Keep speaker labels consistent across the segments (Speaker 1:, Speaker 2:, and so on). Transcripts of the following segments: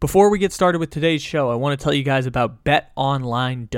Speaker 1: Before we get started with today's show, I want to tell you guys about betonline.ag.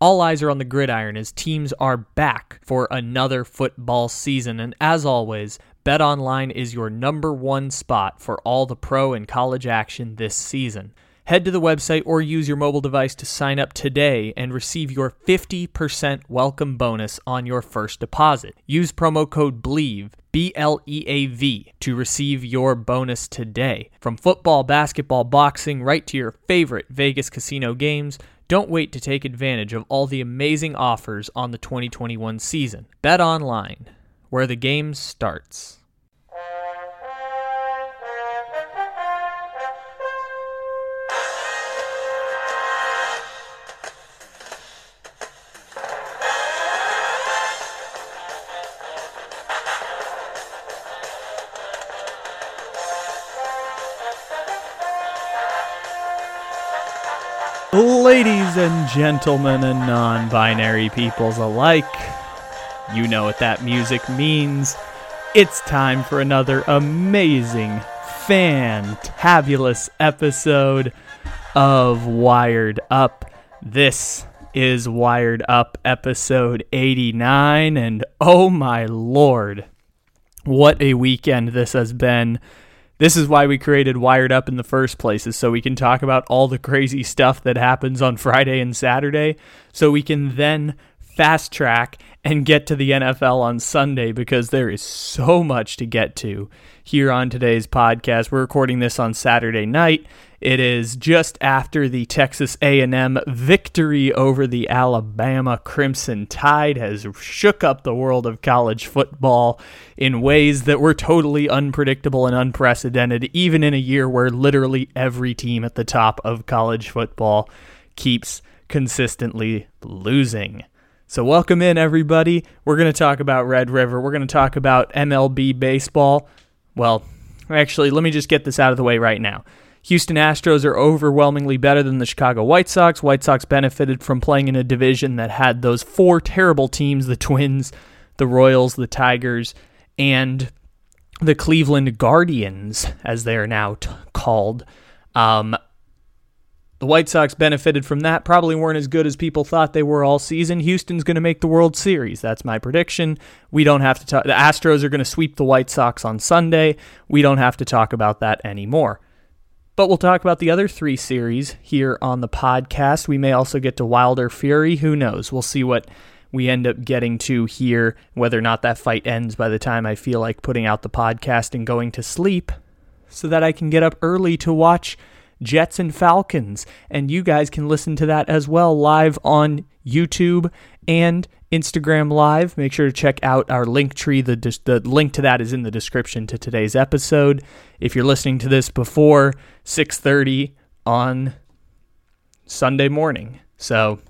Speaker 1: All eyes are on the gridiron as teams are back for another football season. And as always, BetOnline is your number one spot for all the pro and college action this season. Head to the website or use your mobile device to sign up today and receive your 50% welcome bonus on your first deposit. Use promo code BLEAV, B L E A V, to receive your bonus today. From football, basketball, boxing, right to your favorite Vegas casino games, don't wait to take advantage of all the amazing offers on the 2021 season. Bet online, where the game starts. Ladies and gentlemen and non binary peoples alike, you know what that music means. It's time for another amazing, fantabulous episode of Wired Up. This is Wired Up episode 89, and oh my lord, what a weekend this has been. This is why we created Wired Up in the first place, is so we can talk about all the crazy stuff that happens on Friday and Saturday, so we can then fast track and get to the NFL on Sunday because there is so much to get to here on today's podcast. We're recording this on Saturday night. It is just after the Texas A&M victory over the Alabama Crimson Tide has shook up the world of college football in ways that were totally unpredictable and unprecedented even in a year where literally every team at the top of college football keeps consistently losing. So, welcome in, everybody. We're going to talk about Red River. We're going to talk about MLB baseball. Well, actually, let me just get this out of the way right now. Houston Astros are overwhelmingly better than the Chicago White Sox. White Sox benefited from playing in a division that had those four terrible teams the Twins, the Royals, the Tigers, and the Cleveland Guardians, as they are now t- called. Um, the White Sox benefited from that. Probably weren't as good as people thought they were all season. Houston's going to make the World Series. That's my prediction. We don't have to talk. The Astros are going to sweep the White Sox on Sunday. We don't have to talk about that anymore. But we'll talk about the other three series here on the podcast. We may also get to Wilder Fury. Who knows? We'll see what we end up getting to here, whether or not that fight ends by the time I feel like putting out the podcast and going to sleep so that I can get up early to watch Jets and Falcons. And you guys can listen to that as well live on YouTube and Instagram Live. Make sure to check out our link tree. The, the link to that is in the description to today's episode. If you're listening to this before 6:30 on Sunday morning. So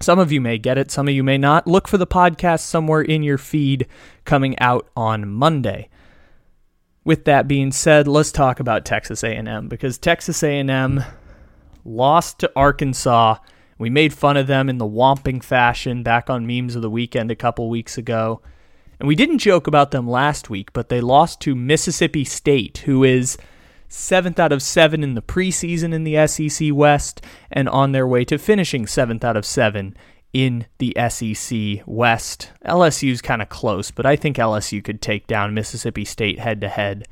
Speaker 1: some of you may get it, some of you may not. Look for the podcast somewhere in your feed coming out on Monday with that being said, let's talk about Texas A&M because Texas A&M lost to Arkansas. We made fun of them in the whomping fashion back on memes of the weekend a couple weeks ago. And we didn't joke about them last week, but they lost to Mississippi State, who is seventh out of seven in the preseason in the SEC West and on their way to finishing seventh out of seven in the SEC West. LSU's kind of close, but I think LSU could take down Mississippi State head to head.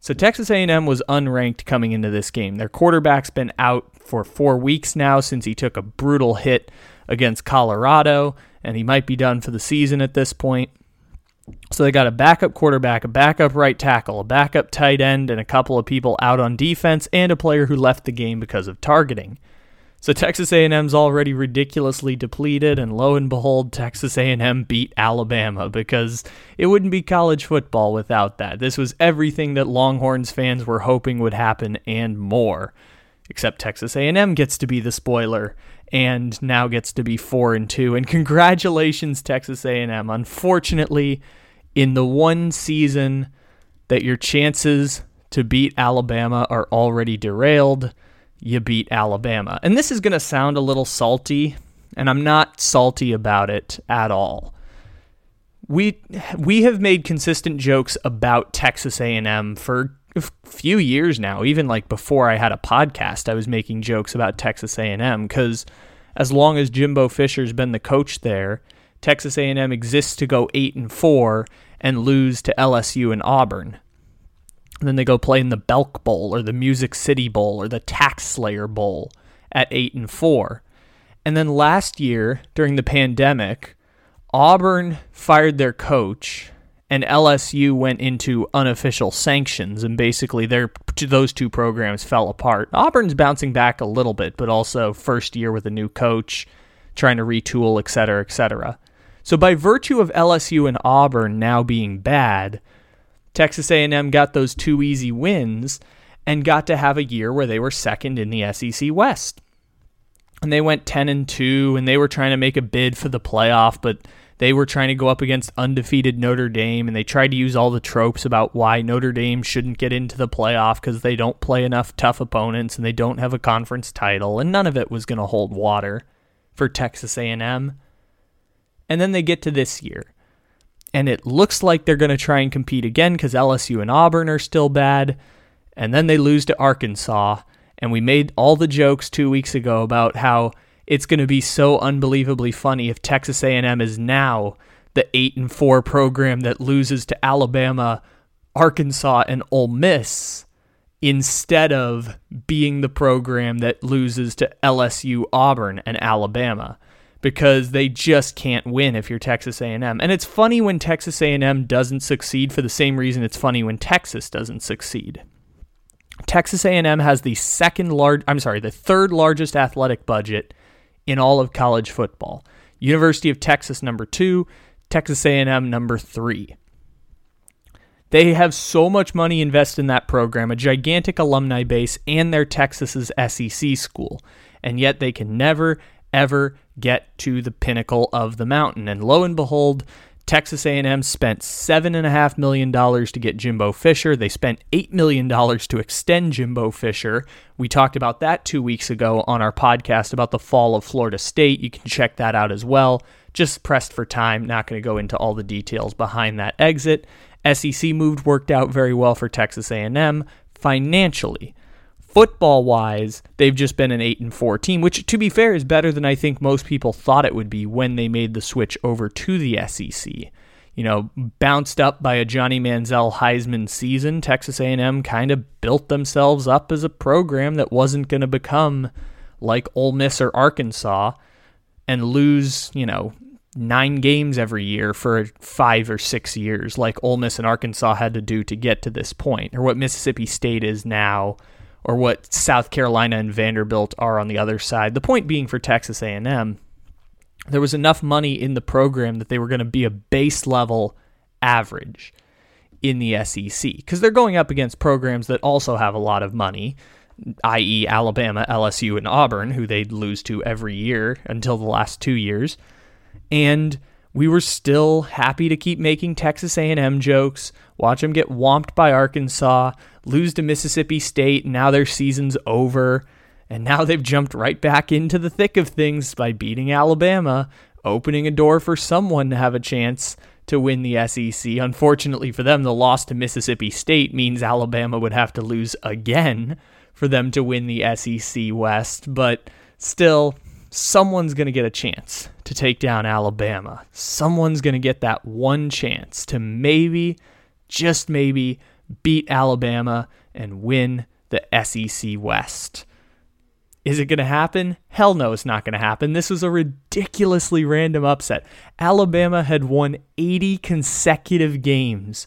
Speaker 1: So Texas A&M was unranked coming into this game. Their quarterback's been out for 4 weeks now since he took a brutal hit against Colorado and he might be done for the season at this point. So they got a backup quarterback, a backup right tackle, a backup tight end and a couple of people out on defense and a player who left the game because of targeting. So Texas A&M's already ridiculously depleted and lo and behold Texas A&M beat Alabama because it wouldn't be college football without that. This was everything that Longhorns fans were hoping would happen and more. Except Texas A&M gets to be the spoiler and now gets to be 4 and 2 and congratulations Texas A&M. Unfortunately, in the one season that your chances to beat Alabama are already derailed, you beat Alabama. And this is going to sound a little salty, and I'm not salty about it at all. We we have made consistent jokes about Texas A&M for a few years now, even like before I had a podcast, I was making jokes about Texas A&M cuz as long as Jimbo Fisher's been the coach there, Texas A&M exists to go 8 and 4 and lose to LSU and Auburn. And then they go play in the Belk Bowl or the Music City Bowl or the Tax Slayer Bowl at 8 and 4. And then last year during the pandemic, Auburn fired their coach and LSU went into unofficial sanctions and basically their those two programs fell apart. Auburn's bouncing back a little bit, but also first year with a new coach, trying to retool, et cetera, et cetera. So by virtue of LSU and Auburn now being bad, Texas A&M got those two easy wins and got to have a year where they were second in the SEC West. And they went 10 and 2 and they were trying to make a bid for the playoff, but they were trying to go up against undefeated Notre Dame and they tried to use all the tropes about why Notre Dame shouldn't get into the playoff cuz they don't play enough tough opponents and they don't have a conference title and none of it was going to hold water for Texas A&M. And then they get to this year and it looks like they're going to try and compete again because LSU and Auburn are still bad. And then they lose to Arkansas. And we made all the jokes two weeks ago about how it's going to be so unbelievably funny if Texas A&M is now the eight and four program that loses to Alabama, Arkansas, and Ole Miss instead of being the program that loses to LSU, Auburn, and Alabama because they just can't win if you're Texas A&M. And it's funny when Texas A&M doesn't succeed for the same reason it's funny when Texas doesn't succeed. Texas A&M has the second large I'm sorry, the third largest athletic budget in all of college football. University of Texas number 2, Texas A&M number 3. They have so much money invested in that program, a gigantic alumni base, and their Texas's SEC school, and yet they can never ever get to the pinnacle of the mountain. And lo and behold, Texas A&M spent seven and a half million dollars to get Jimbo Fisher. They spent eight million dollars to extend Jimbo Fisher. We talked about that two weeks ago on our podcast about the fall of Florida State. You can check that out as well. Just pressed for time. Not going to go into all the details behind that exit. SEC moved worked out very well for Texas A&M financially football wise, they've just been an 8 and 4 team, which to be fair is better than I think most people thought it would be when they made the switch over to the SEC. You know, bounced up by a Johnny Manziel Heisman season, Texas A&M kind of built themselves up as a program that wasn't going to become like Ole Miss or Arkansas and lose, you know, nine games every year for five or six years, like Ole Miss and Arkansas had to do to get to this point, or what Mississippi State is now or what South Carolina and Vanderbilt are on the other side. The point being for Texas A&M, there was enough money in the program that they were going to be a base level average in the SEC because they're going up against programs that also have a lot of money, i.e., Alabama, LSU, and Auburn, who they'd lose to every year until the last two years. And we were still happy to keep making Texas A&M jokes, watch them get whomped by Arkansas, lose to Mississippi State, and now their season's over. And now they've jumped right back into the thick of things by beating Alabama, opening a door for someone to have a chance to win the SEC. Unfortunately for them, the loss to Mississippi State means Alabama would have to lose again for them to win the SEC West, but still, someone's going to get a chance to take down Alabama. Someone's going to get that one chance to maybe, just maybe, beat Alabama and win the SEC West. Is it going to happen? Hell no, it's not going to happen. This was a ridiculously random upset. Alabama had won 80 consecutive games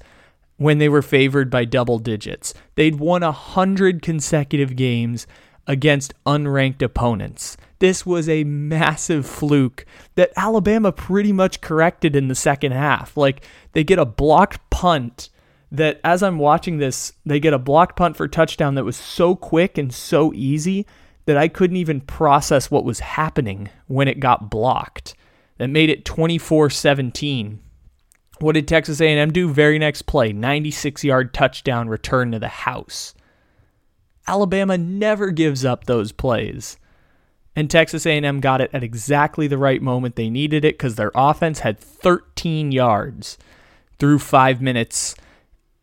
Speaker 1: when they were favored by double digits. They'd won 100 consecutive games against unranked opponents. This was a massive fluke that Alabama pretty much corrected in the second half. Like they get a blocked punt that as I'm watching this, they get a blocked punt for touchdown that was so quick and so easy that I couldn't even process what was happening when it got blocked. That made it 24-17. What did Texas A&M do? Very next play, 96-yard touchdown return to the house. Alabama never gives up those plays. And Texas A&M got it at exactly the right moment they needed it cuz their offense had 13 yards through 5 minutes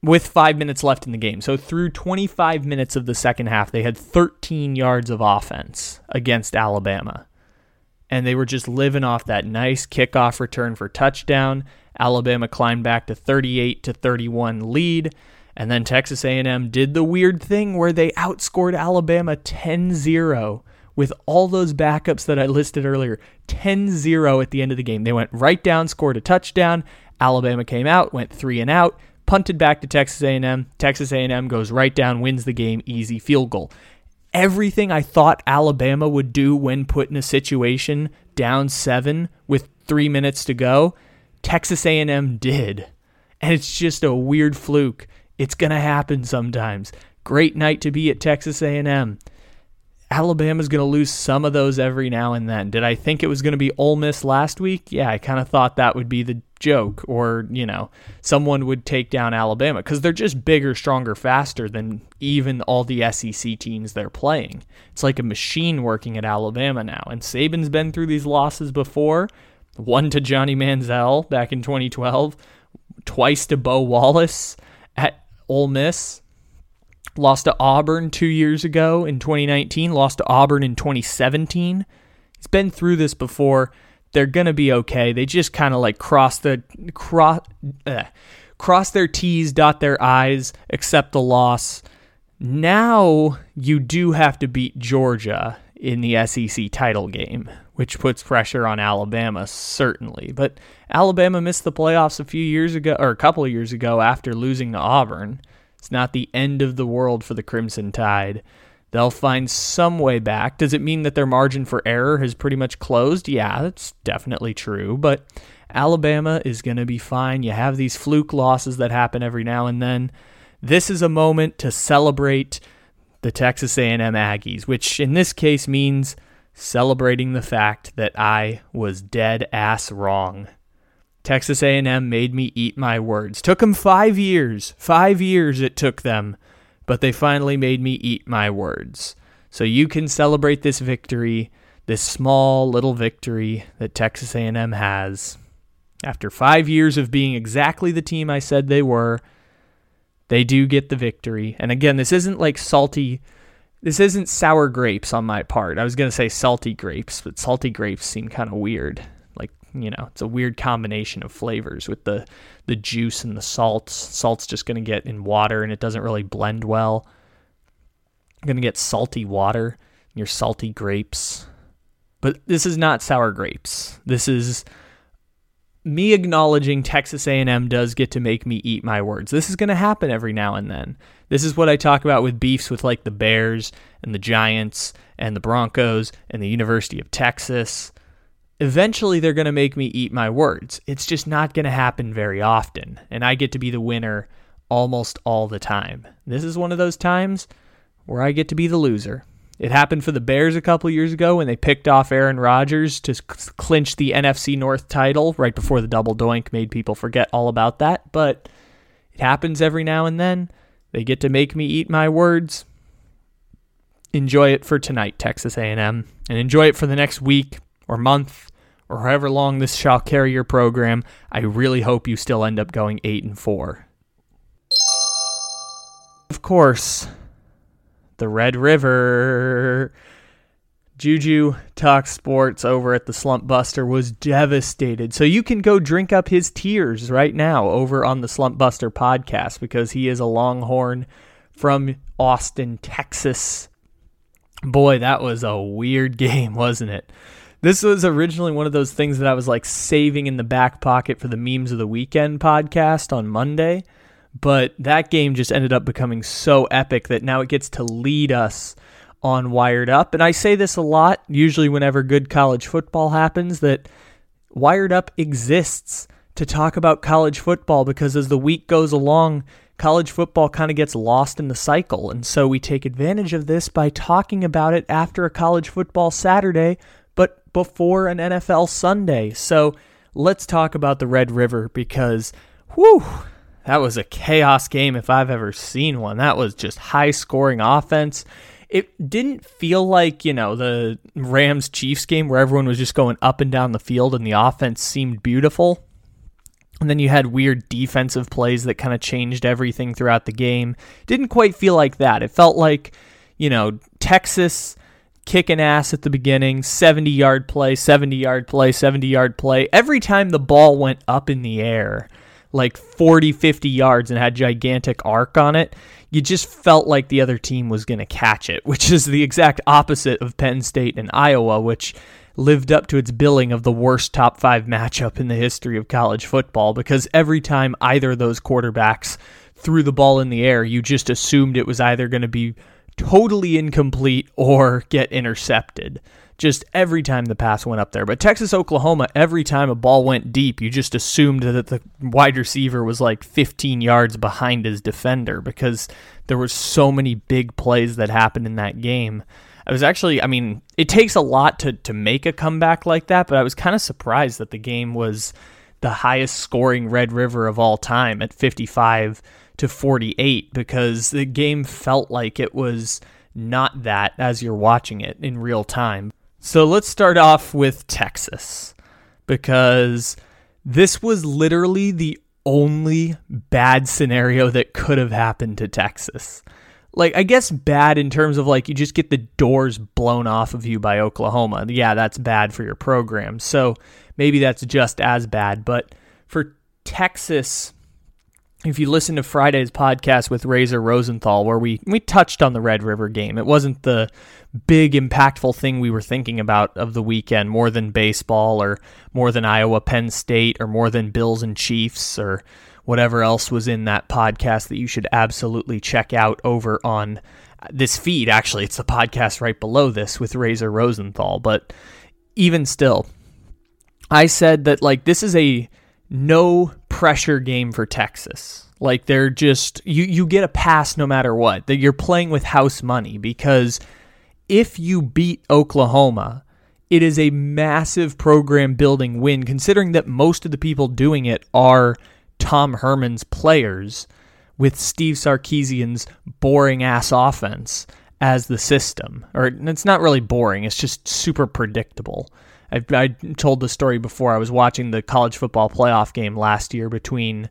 Speaker 1: with five minutes left in the game. So through 25 minutes of the second half, they had 13 yards of offense against Alabama. And they were just living off that nice kickoff return for touchdown. Alabama climbed back to 38 to 31 lead. And then Texas A&M did the weird thing where they outscored Alabama 10-0 with all those backups that I listed earlier. 10-0 at the end of the game. They went right down, scored a touchdown. Alabama came out, went 3 and out punted back to Texas A&M. Texas A&M goes right down, wins the game, easy field goal. Everything I thought Alabama would do when put in a situation down 7 with 3 minutes to go, Texas A&M did. And it's just a weird fluke. It's going to happen sometimes. Great night to be at Texas A&M. Alabama's going to lose some of those every now and then. Did I think it was going to be Ole Miss last week? Yeah, I kind of thought that would be the joke, or, you know, someone would take down Alabama because they're just bigger, stronger, faster than even all the SEC teams they're playing. It's like a machine working at Alabama now. And Saban's been through these losses before one to Johnny Manziel back in 2012, twice to Bo Wallace at Ole Miss lost to Auburn two years ago in 2019, lost to Auburn in 2017. He's been through this before. They're gonna be okay. They just kind of like cross the cross uh, cross their T's, dot their I's, accept the loss. Now you do have to beat Georgia in the SEC title game, which puts pressure on Alabama certainly. But Alabama missed the playoffs a few years ago or a couple of years ago after losing to Auburn. It's not the end of the world for the Crimson Tide. They'll find some way back. Does it mean that their margin for error has pretty much closed? Yeah, that's definitely true. But Alabama is going to be fine. You have these fluke losses that happen every now and then. This is a moment to celebrate the Texas A&M Aggies, which in this case means celebrating the fact that I was dead ass wrong. Texas A&M made me eat my words. Took them 5 years. 5 years it took them, but they finally made me eat my words. So you can celebrate this victory, this small little victory that Texas A&M has. After 5 years of being exactly the team I said they were, they do get the victory. And again, this isn't like salty this isn't sour grapes on my part. I was going to say salty grapes, but salty grapes seem kind of weird you know, it's a weird combination of flavors with the the juice and the salts. Salt's just going to get in water and it doesn't really blend well. You're going to get salty water, your salty grapes. But this is not sour grapes. This is me acknowledging Texas A&M does get to make me eat my words. This is going to happen every now and then. This is what I talk about with beefs with like the Bears and the Giants and the Broncos and the University of Texas eventually they're going to make me eat my words. It's just not going to happen very often, and I get to be the winner almost all the time. This is one of those times where I get to be the loser. It happened for the Bears a couple years ago when they picked off Aaron Rodgers to clinch the NFC North title right before the double doink made people forget all about that, but it happens every now and then. They get to make me eat my words. Enjoy it for tonight, Texas A&M, and enjoy it for the next week or month or however long this shall carry your program, I really hope you still end up going 8 and 4. Of course, the Red River. Juju Talk Sports over at the Slump Buster was devastated. So you can go drink up his tears right now over on the Slump Buster podcast because he is a Longhorn from Austin, Texas. Boy, that was a weird game, wasn't it? This was originally one of those things that I was like saving in the back pocket for the memes of the weekend podcast on Monday. But that game just ended up becoming so epic that now it gets to lead us on Wired Up. And I say this a lot, usually whenever good college football happens, that Wired Up exists to talk about college football because as the week goes along, college football kind of gets lost in the cycle. And so we take advantage of this by talking about it after a college football Saturday before an NFL Sunday. So let's talk about the Red River because, whew, that was a chaos game if I've ever seen one. That was just high scoring offense. It didn't feel like, you know, the Rams Chiefs game where everyone was just going up and down the field and the offense seemed beautiful. And then you had weird defensive plays that kind of changed everything throughout the game. Didn't quite feel like that. It felt like, you know, Texas kicking ass at the beginning, 70 yard play, 70 yard play, 70 yard play. Every time the ball went up in the air, like 40, 50 yards and had gigantic arc on it, you just felt like the other team was going to catch it, which is the exact opposite of Penn State and Iowa, which lived up to its billing of the worst top five matchup in the history of college football because every time either of those quarterbacks threw the ball in the air, you just assumed it was either going to be totally incomplete or get intercepted. Just every time the pass went up there. But Texas, Oklahoma, every time a ball went deep, you just assumed that the wide receiver was like 15 yards behind his defender because there were so many big plays that happened in that game. I was actually, I mean, it takes a lot to to make a comeback like that, but I was kind of surprised that the game was the highest scoring Red River of all time at 55 to 48 because the game felt like it was not that as you're watching it in real time. So let's start off with Texas because this was literally the only bad scenario that could have happened to Texas like I guess bad in terms of like you just get the doors blown off of you by Oklahoma. Yeah, that's bad for your program. So maybe that's just as bad, but for Texas if you listen to Friday's podcast with Razor Rosenthal where we we touched on the Red River game. It wasn't the big impactful thing we were thinking about of the weekend more than baseball or more than Iowa Penn State or more than Bills and Chiefs or whatever else was in that podcast that you should absolutely check out over on this feed. Actually, it's the podcast right below this with Razor Rosenthal. But even still, I said that like this is a no pressure game for Texas. Like they're just you you get a pass no matter what. That you're playing with house money because if you beat Oklahoma, it is a massive program building win considering that most of the people doing it are Tom Herman's players with Steve Sarkisian's boring ass offense as the system. Or it's not really boring, it's just super predictable. I, I told the story before. I was watching the college football playoff game last year between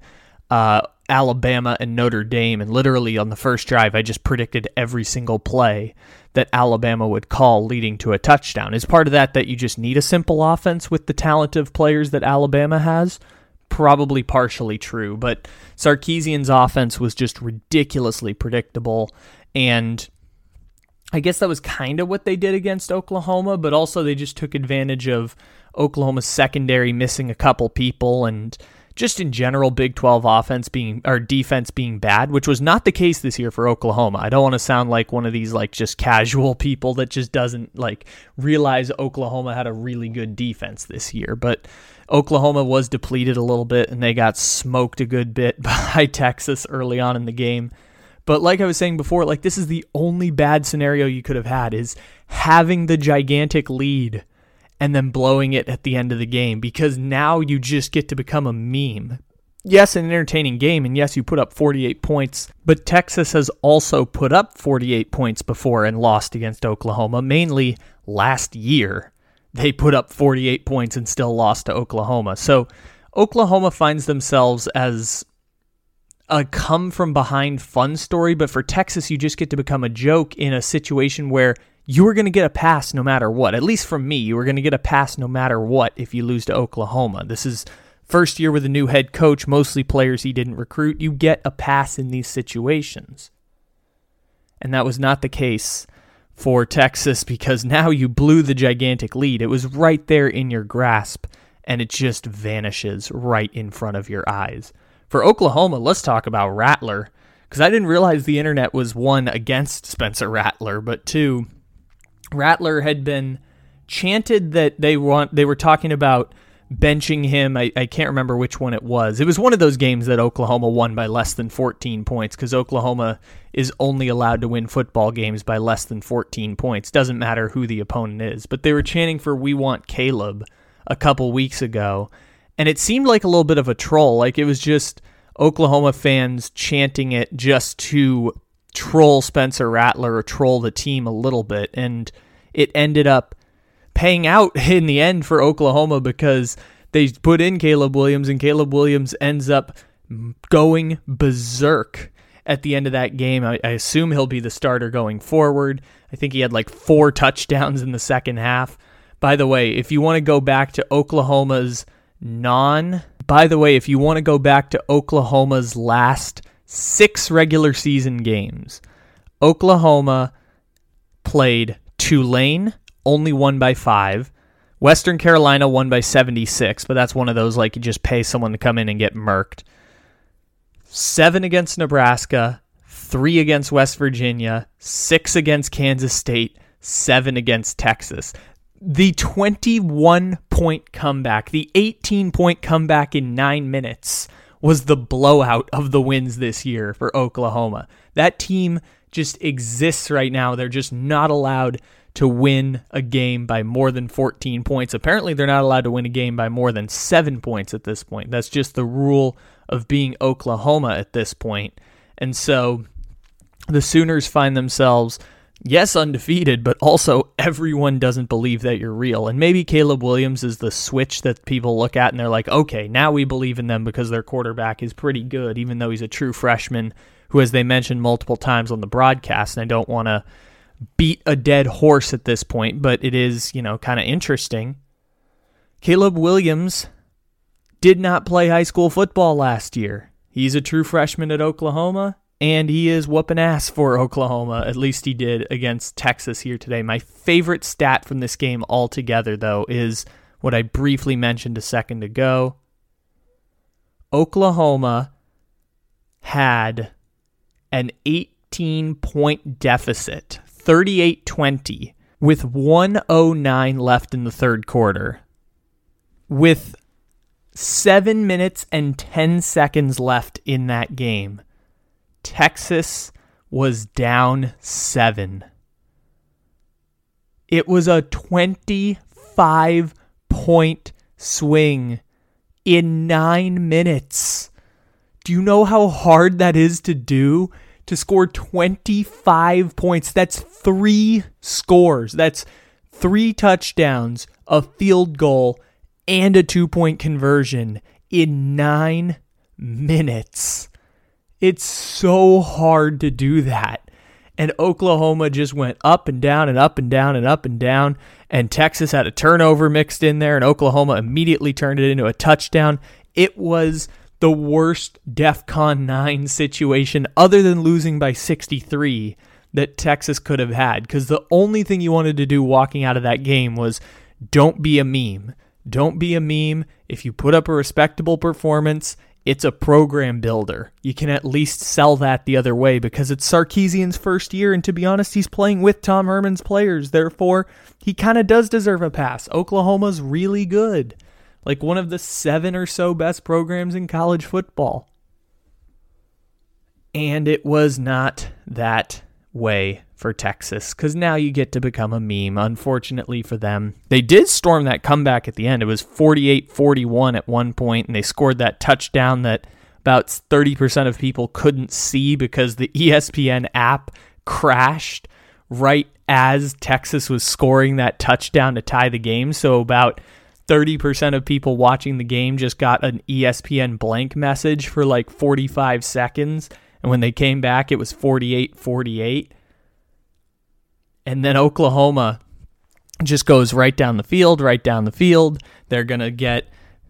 Speaker 1: uh, Alabama and Notre Dame, and literally on the first drive, I just predicted every single play that Alabama would call leading to a touchdown. Is part of that that you just need a simple offense with the talent of players that Alabama has? probably partially true, but Sarkisian's offense was just ridiculously predictable. And I guess that was kind of what they did against Oklahoma, but also they just took advantage of Oklahoma's secondary missing a couple people and just in general Big 12 offense being or defense being bad, which was not the case this year for Oklahoma. I don't want to sound like one of these like just casual people that just doesn't like realize Oklahoma had a really good defense this year, but Oklahoma was depleted a little bit and they got smoked a good bit by Texas early on in the game. But like I was saying before, like this is the only bad scenario you could have had is having the gigantic lead and then blowing it at the end of the game because now you just get to become a meme. Yes, an entertaining game, and yes, you put up 48 points, but Texas has also put up 48 points before and lost against Oklahoma, mainly last year they put up 48 points and still lost to Oklahoma. So Oklahoma finds themselves as a come from behind fun story, but for Texas, you just get to become a joke in a situation where you are going to get a pass no matter what. At least from me, you are going to get a pass no matter what if you lose to Oklahoma. This is first year with a new head coach, mostly players he didn't recruit. You get a pass in these situations. And that was not the case for Texas because now you blew the gigantic lead. It was right there in your grasp and it just vanishes right in front of your eyes. For Oklahoma, let's talk about Rattler because I didn't realize the internet was one against Spencer Rattler, but two, Rattler had been chanted that they want they were talking about benching him. I, I can't remember which one it was. It was one of those games that Oklahoma won by less than 14 points because Oklahoma is only allowed to win football games by less than 14 points. Doesn't matter who the opponent is. But they were chanting for We Want Caleb a couple weeks ago. And it seemed like a little bit of a troll. Like it was just Oklahoma fans chanting it just to troll Spencer Rattler or troll the team a little bit. And it ended up paying out in the end for Oklahoma because they put in Caleb Williams, and Caleb Williams ends up going berserk at the end of that game. I, I, assume he'll be the starter going forward. I think he had like four touchdowns in the second half. By the way, if you want to go back to Oklahoma's non, by the way, if you want to go back to Oklahoma's last six regular season games, Oklahoma played Tulane, only won by five. Western Carolina won by 76, but that's one of those like you just pay someone to come in and get murked seven against Nebraska, three against West Virginia, six against Kansas State, seven against Texas. The 21 point comeback, the 18 point comeback in nine minutes was the blowout of the wins this year for Oklahoma. That team just exists right now. They're just not allowed to win a game by more than 14 points. Apparently, they're not allowed to win a game by more than seven points at this point. That's just the rule of being Oklahoma at this point. And so the Sooners find themselves, yes, undefeated, but also everyone doesn't believe that you're real. And maybe Caleb Williams is the switch that people look at and they're like, okay, now we believe in them because their quarterback is pretty good, even though he's a true freshman who, as they mentioned multiple times on the broadcast, and I don't want to beat a dead horse at this point, but it is, you know, kind of interesting. Caleb Williams did not play high school football last year. He's a true freshman at Oklahoma, and he is whooping ass for Oklahoma. At least he did against Texas here today. My favorite stat from this game altogether, though, is what I briefly mentioned a second ago. Oklahoma had an 18 point deficit, 38 20, with 109 left in the third quarter. With seven minutes and 10 seconds left in that game. Texas was down seven. It was a 25 point swing in nine minutes. Do you know how hard that is to do? To score 25 points. That's three scores. That's three touchdowns, a field goal, and a two point conversion in nine minutes. It's so hard to do that. And Oklahoma just went up and down and up and down and up and down. And Texas had a turnover mixed in there, and Oklahoma immediately turned it into a touchdown. It was the worst DEF CON 9 situation, other than losing by 63, that Texas could have had. Because the only thing you wanted to do walking out of that game was don't be a meme. Don't be a meme. If you put up a respectable performance, it's a program builder. You can at least sell that the other way because it's Sarkisian's first year, and to be honest, he's playing with Tom Herman's players. Therefore, he kind of does deserve a pass. Oklahoma's really good, like one of the seven or so best programs in college football. And it was not that way for Texas because now you get to become a meme. Unfortunately for them, they did storm that comeback at the end. It was 48 41 at one point, and they scored that touchdown that about 30% of people couldn't see because the ESPN app crashed right as Texas was scoring that touchdown to tie the game. So about 30% of people watching the game just got an ESPN blank message for like 45 seconds. And when they came back, it was 48 48. And then Oklahoma just goes right down the field, right down the field. They're going to get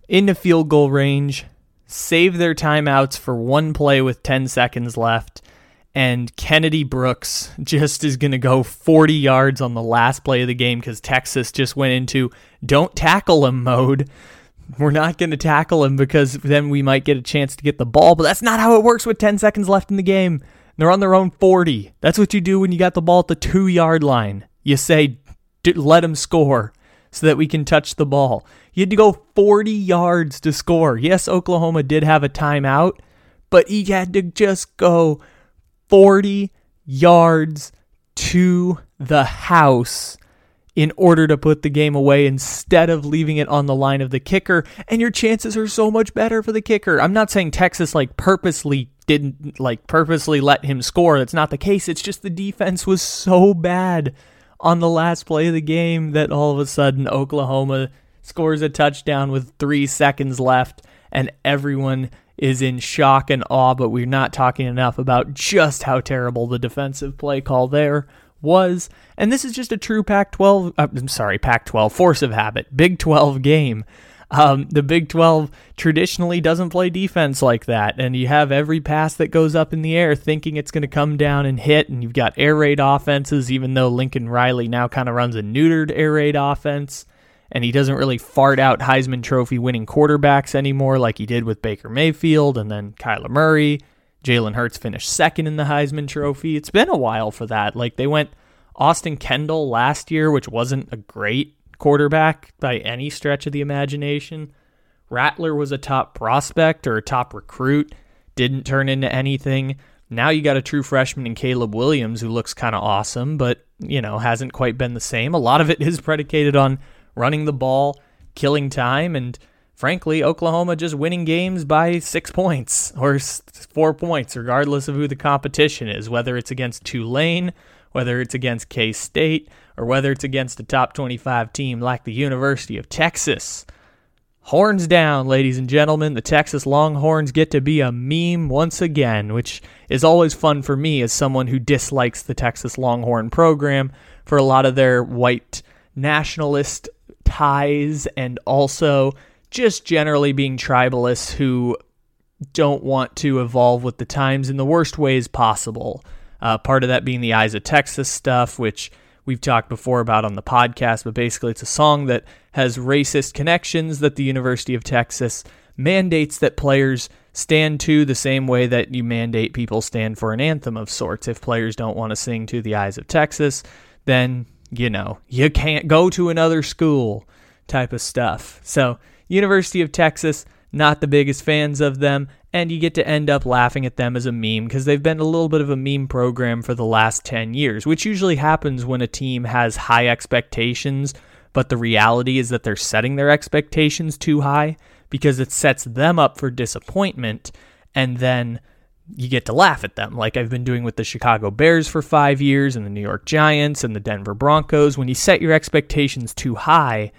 Speaker 1: into field goal range, save their timeouts for one play with 10 seconds left. And Kennedy Brooks just is going to go 40 yards on the last play of the game because Texas just went into don't tackle him mode. We're not going to tackle him because then we might get a chance to get the ball, but that's not how it works with 10 seconds left in the game. They're on their own 40. That's what you do when you got the ball at the two yard line. You say, let them score so that we can touch the ball. You had to go 40 yards to score. Yes, Oklahoma did have a timeout, but he had to just go 40 yards to the house in order to put the game away instead of leaving it on the line of the kicker. And your chances are so much better for the kicker. I'm not saying Texas like purposely didn't like purposely let him score. That's not the case. It's just the defense was so bad on the last play of the game that all of a sudden Oklahoma scores a touchdown with three seconds left, and everyone is in shock and awe, but we're not talking enough about just how terrible the defensive play call there was. And this is just a true Pac 12, uh, I'm sorry, Pac 12 force of habit, Big 12 game. Um, the Big 12 traditionally doesn't play defense like that, and you have every pass that goes up in the air thinking it's going to come down and hit, and you've got air raid offenses, even though Lincoln Riley now kind of runs a neutered air raid offense, and he doesn't really fart out Heisman Trophy winning quarterbacks anymore like he did with Baker Mayfield and then Kyler Murray. Jalen Hurts finished second in the Heisman Trophy. It's been a while for that. Like they went Austin Kendall last year, which wasn't a great quarterback by any stretch of the imagination. Rattler was a top prospect or a top recruit, didn't turn into anything. Now you got a true freshman in Caleb Williams who looks kind of awesome, but, you know, hasn't quite been the same. A lot of it is predicated on running the ball, killing time, and frankly, Oklahoma just winning games by six points or four points, regardless of who the competition is, whether it's against Tulane, whether it's against K State, or whether it's against a top 25 team like the University of Texas. Horns down, ladies and gentlemen. The Texas Longhorns get to be a meme once again, which is always fun for me as someone who dislikes the Texas Longhorn program for a lot of their white nationalist ties and also just generally being tribalists who don't want to evolve with the times in the worst ways possible. Uh, part of that being the Eyes of Texas stuff, which we've talked before about on the podcast, but basically it's a song that has racist connections that the University of Texas mandates that players stand to the same way that you mandate people stand for an anthem of sorts. If players don't want to sing to the Eyes of Texas, then, you know, you can't go to another school type of stuff. So, University of Texas, not the biggest fans of them, and you get to end up laughing at them as a meme because they've been a little bit of a meme program for the last 10 years, which usually happens when a team has high expectations, but the reality is that they're setting their expectations too high because it sets them up for disappointment and then you get to laugh at them. Like I've been doing with the Chicago Bears for 5 years and the New York Giants and the Denver Broncos. When you set your expectations too high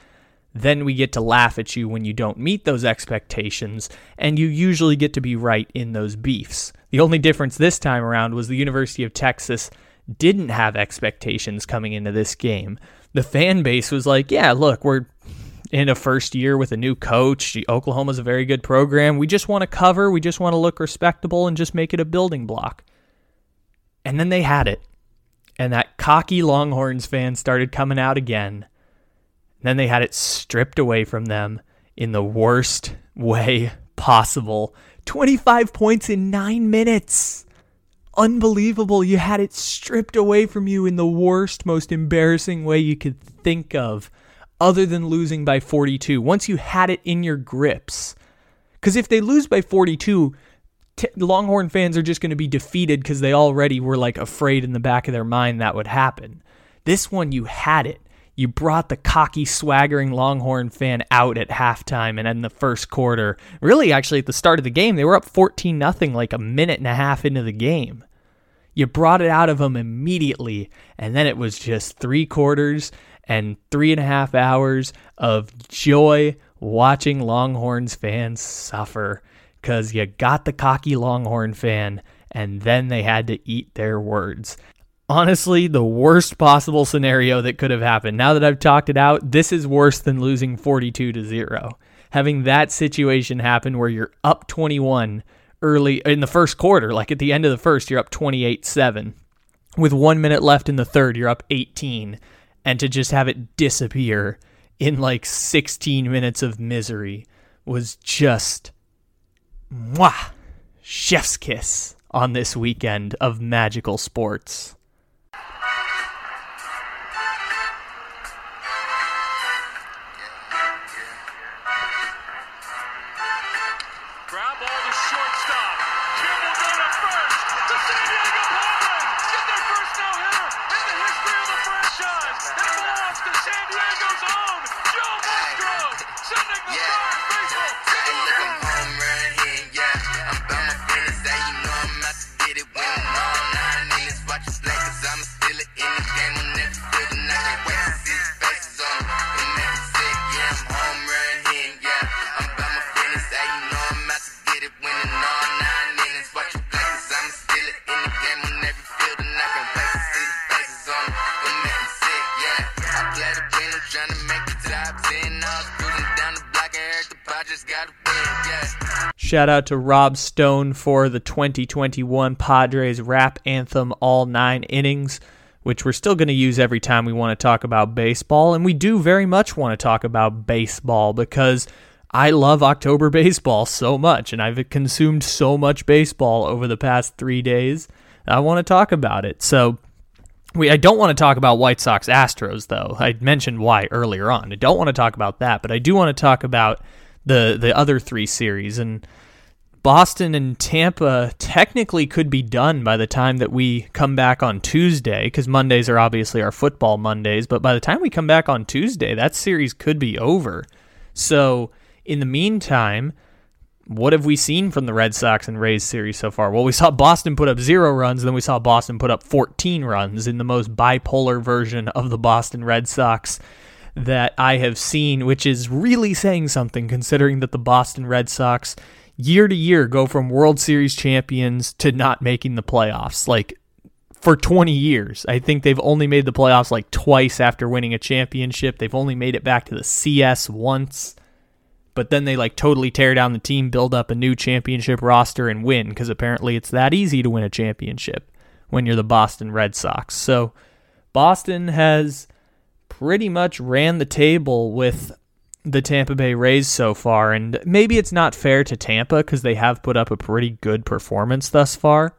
Speaker 1: then we get to laugh at you when you don't meet those expectations, and you usually get to be right in those beefs. The only difference this time around was the University of Texas didn't have expectations coming into this game. The fan base was like, yeah, look, we're in a first year with a new coach. Oklahoma's a very good program. We just want to cover, we just want to look respectable and just make it a building block. And then they had it. And that cocky Longhorns fan started coming out again then they had it stripped away from them in the worst way possible. 25 points in nine minutes. Unbelievable. You had it stripped away from you in the worst, most embarrassing way you could think of, other than losing by 42. Once you had it in your grips. Because if they lose by 42, t- Longhorn fans are just going to be defeated because they already were like afraid in the back of their mind that would happen. This one, you had it you brought the cocky, swaggering Longhorn fan out at halftime and in the first quarter. Really, actually, at the start of the game, they were up 14 nothing like a minute and a half into the game. You brought it out of them immediately, and then it was just three quarters and three and a half hours of joy watching Longhorns fans suffer because you got the cocky Longhorn fan and then they had to eat their words honestly the worst possible scenario that could have happened. Now that I've talked it out, this is worse than losing 42 to 0. Having that situation happen where you're up 21 early in the first quarter, like at the end of the first, you're up 28 7. With one minute left in the third, you're up 18. And to just have it disappear in like 16 minutes of misery was just mwah, chef's kiss on this weekend of magical sports. Shout out to Rob Stone for the 2021 Padres rap anthem All Nine Innings, which we're still going to use every time we want to talk about baseball. And we do very much want to talk about baseball because I love October baseball so much, and I've consumed so much baseball over the past three days. I want to talk about it. So, we I don't want to talk about White Sox Astros though. I mentioned why earlier on. I don't want to talk about that, but I do want to talk about the the other three series and Boston and Tampa technically could be done by the time that we come back on Tuesday because Mondays are obviously our football Mondays, but by the time we come back on Tuesday, that series could be over. So, in the meantime, what have we seen from the Red Sox and Rays series so far? Well, we saw Boston put up zero runs, then we saw Boston put up 14 runs in the most bipolar version of the Boston Red Sox that I have seen, which is really saying something considering that the Boston Red Sox year to year go from World Series champions to not making the playoffs. Like for 20 years, I think they've only made the playoffs like twice after winning a championship. They've only made it back to the CS once. But then they like totally tear down the team, build up a new championship roster, and win because apparently it's that easy to win a championship when you're the Boston Red Sox. So Boston has pretty much ran the table with the Tampa Bay Rays so far. And maybe it's not fair to Tampa because they have put up a pretty good performance thus far.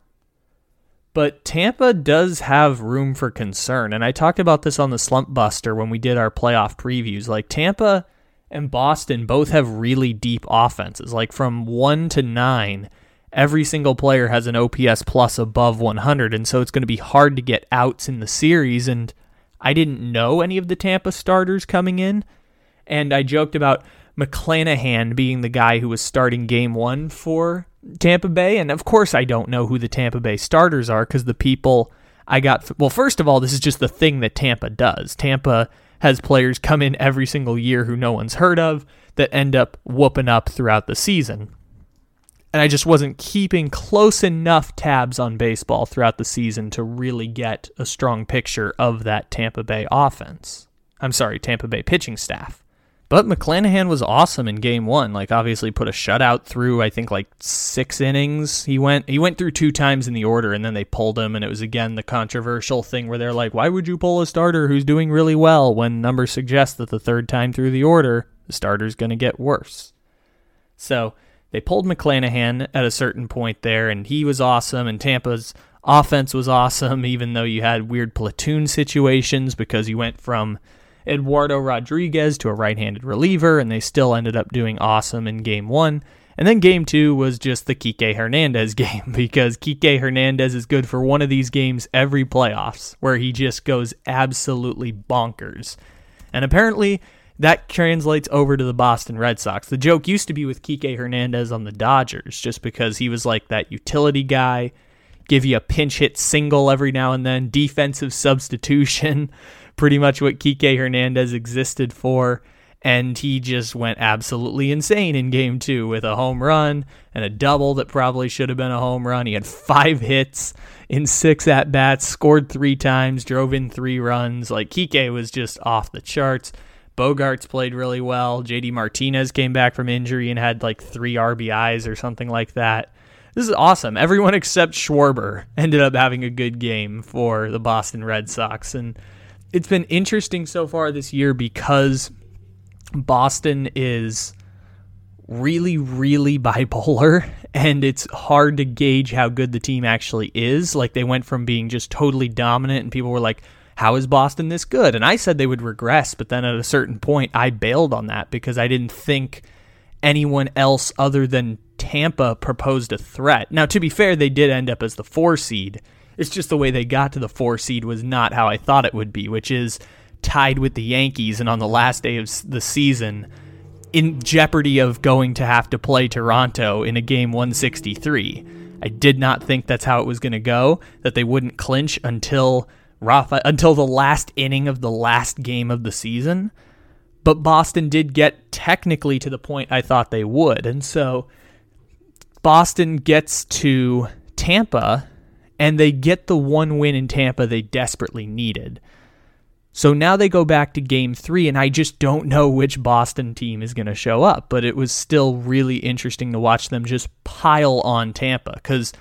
Speaker 1: But Tampa does have room for concern. And I talked about this on the Slump Buster when we did our playoff previews. Like Tampa and Boston both have really deep offenses. Like from one to nine, every single player has an OPS plus above 100. And so it's going to be hard to get outs in the series. And I didn't know any of the Tampa starters coming in, and I joked about McClanahan being the guy who was starting game one for Tampa Bay. And of course, I don't know who the Tampa Bay starters are because the people I got. Well, first of all, this is just the thing that Tampa does. Tampa has players come in every single year who no one's heard of that end up whooping up throughout the season and I just wasn't keeping close enough tabs on baseball throughout the season to really get a strong picture of that Tampa Bay offense. I'm sorry, Tampa Bay pitching staff. But McClanahan was awesome in game one. Like obviously put a shutout through I think like six innings. He went he went through two times in the order and then they pulled him and it was again the controversial thing where they're like, Why would you pull a starter who's doing really well when numbers suggest that the third time through the order, the starter's gonna get worse. So they pulled McClanahan at a certain point there, and he was awesome, and Tampa's offense was awesome, even though you had weird platoon situations because you went from Eduardo Rodriguez to a right handed reliever, and they still ended up doing awesome in game one. And then game two was just the Kike Hernandez game because Kike Hernandez is good for one of these games every playoffs where he just goes absolutely bonkers. And apparently, that translates over to the Boston Red Sox. The joke used to be with Kike Hernandez on the Dodgers, just because he was like that utility guy, give you a pinch hit single every now and then, defensive substitution, pretty much what Kike Hernandez existed for. And he just went absolutely insane in game two with a home run and a double that probably should have been a home run. He had five hits in six at bats, scored three times, drove in three runs. Like Kike was just off the charts. Bogaerts played really well. JD Martinez came back from injury and had like three RBIs or something like that. This is awesome. Everyone except Schwarber ended up having a good game for the Boston Red Sox. And it's been interesting so far this year because Boston is really, really bipolar, and it's hard to gauge how good the team actually is. Like, they went from being just totally dominant, and people were like, how is Boston this good? And I said they would regress, but then at a certain point, I bailed on that because I didn't think anyone else other than Tampa proposed a threat. Now, to be fair, they did end up as the four seed. It's just the way they got to the four seed was not how I thought it would be, which is tied with the Yankees and on the last day of the season in jeopardy of going to have to play Toronto in a game 163. I did not think that's how it was going to go, that they wouldn't clinch until Rafa until the last inning of the last game of the season. But Boston did get technically to the point I thought they would. And so Boston gets to Tampa and they get the one win in Tampa they desperately needed. So now they go back to game three, and I just don't know which Boston team is going to show up. But it was still really interesting to watch them just pile on Tampa because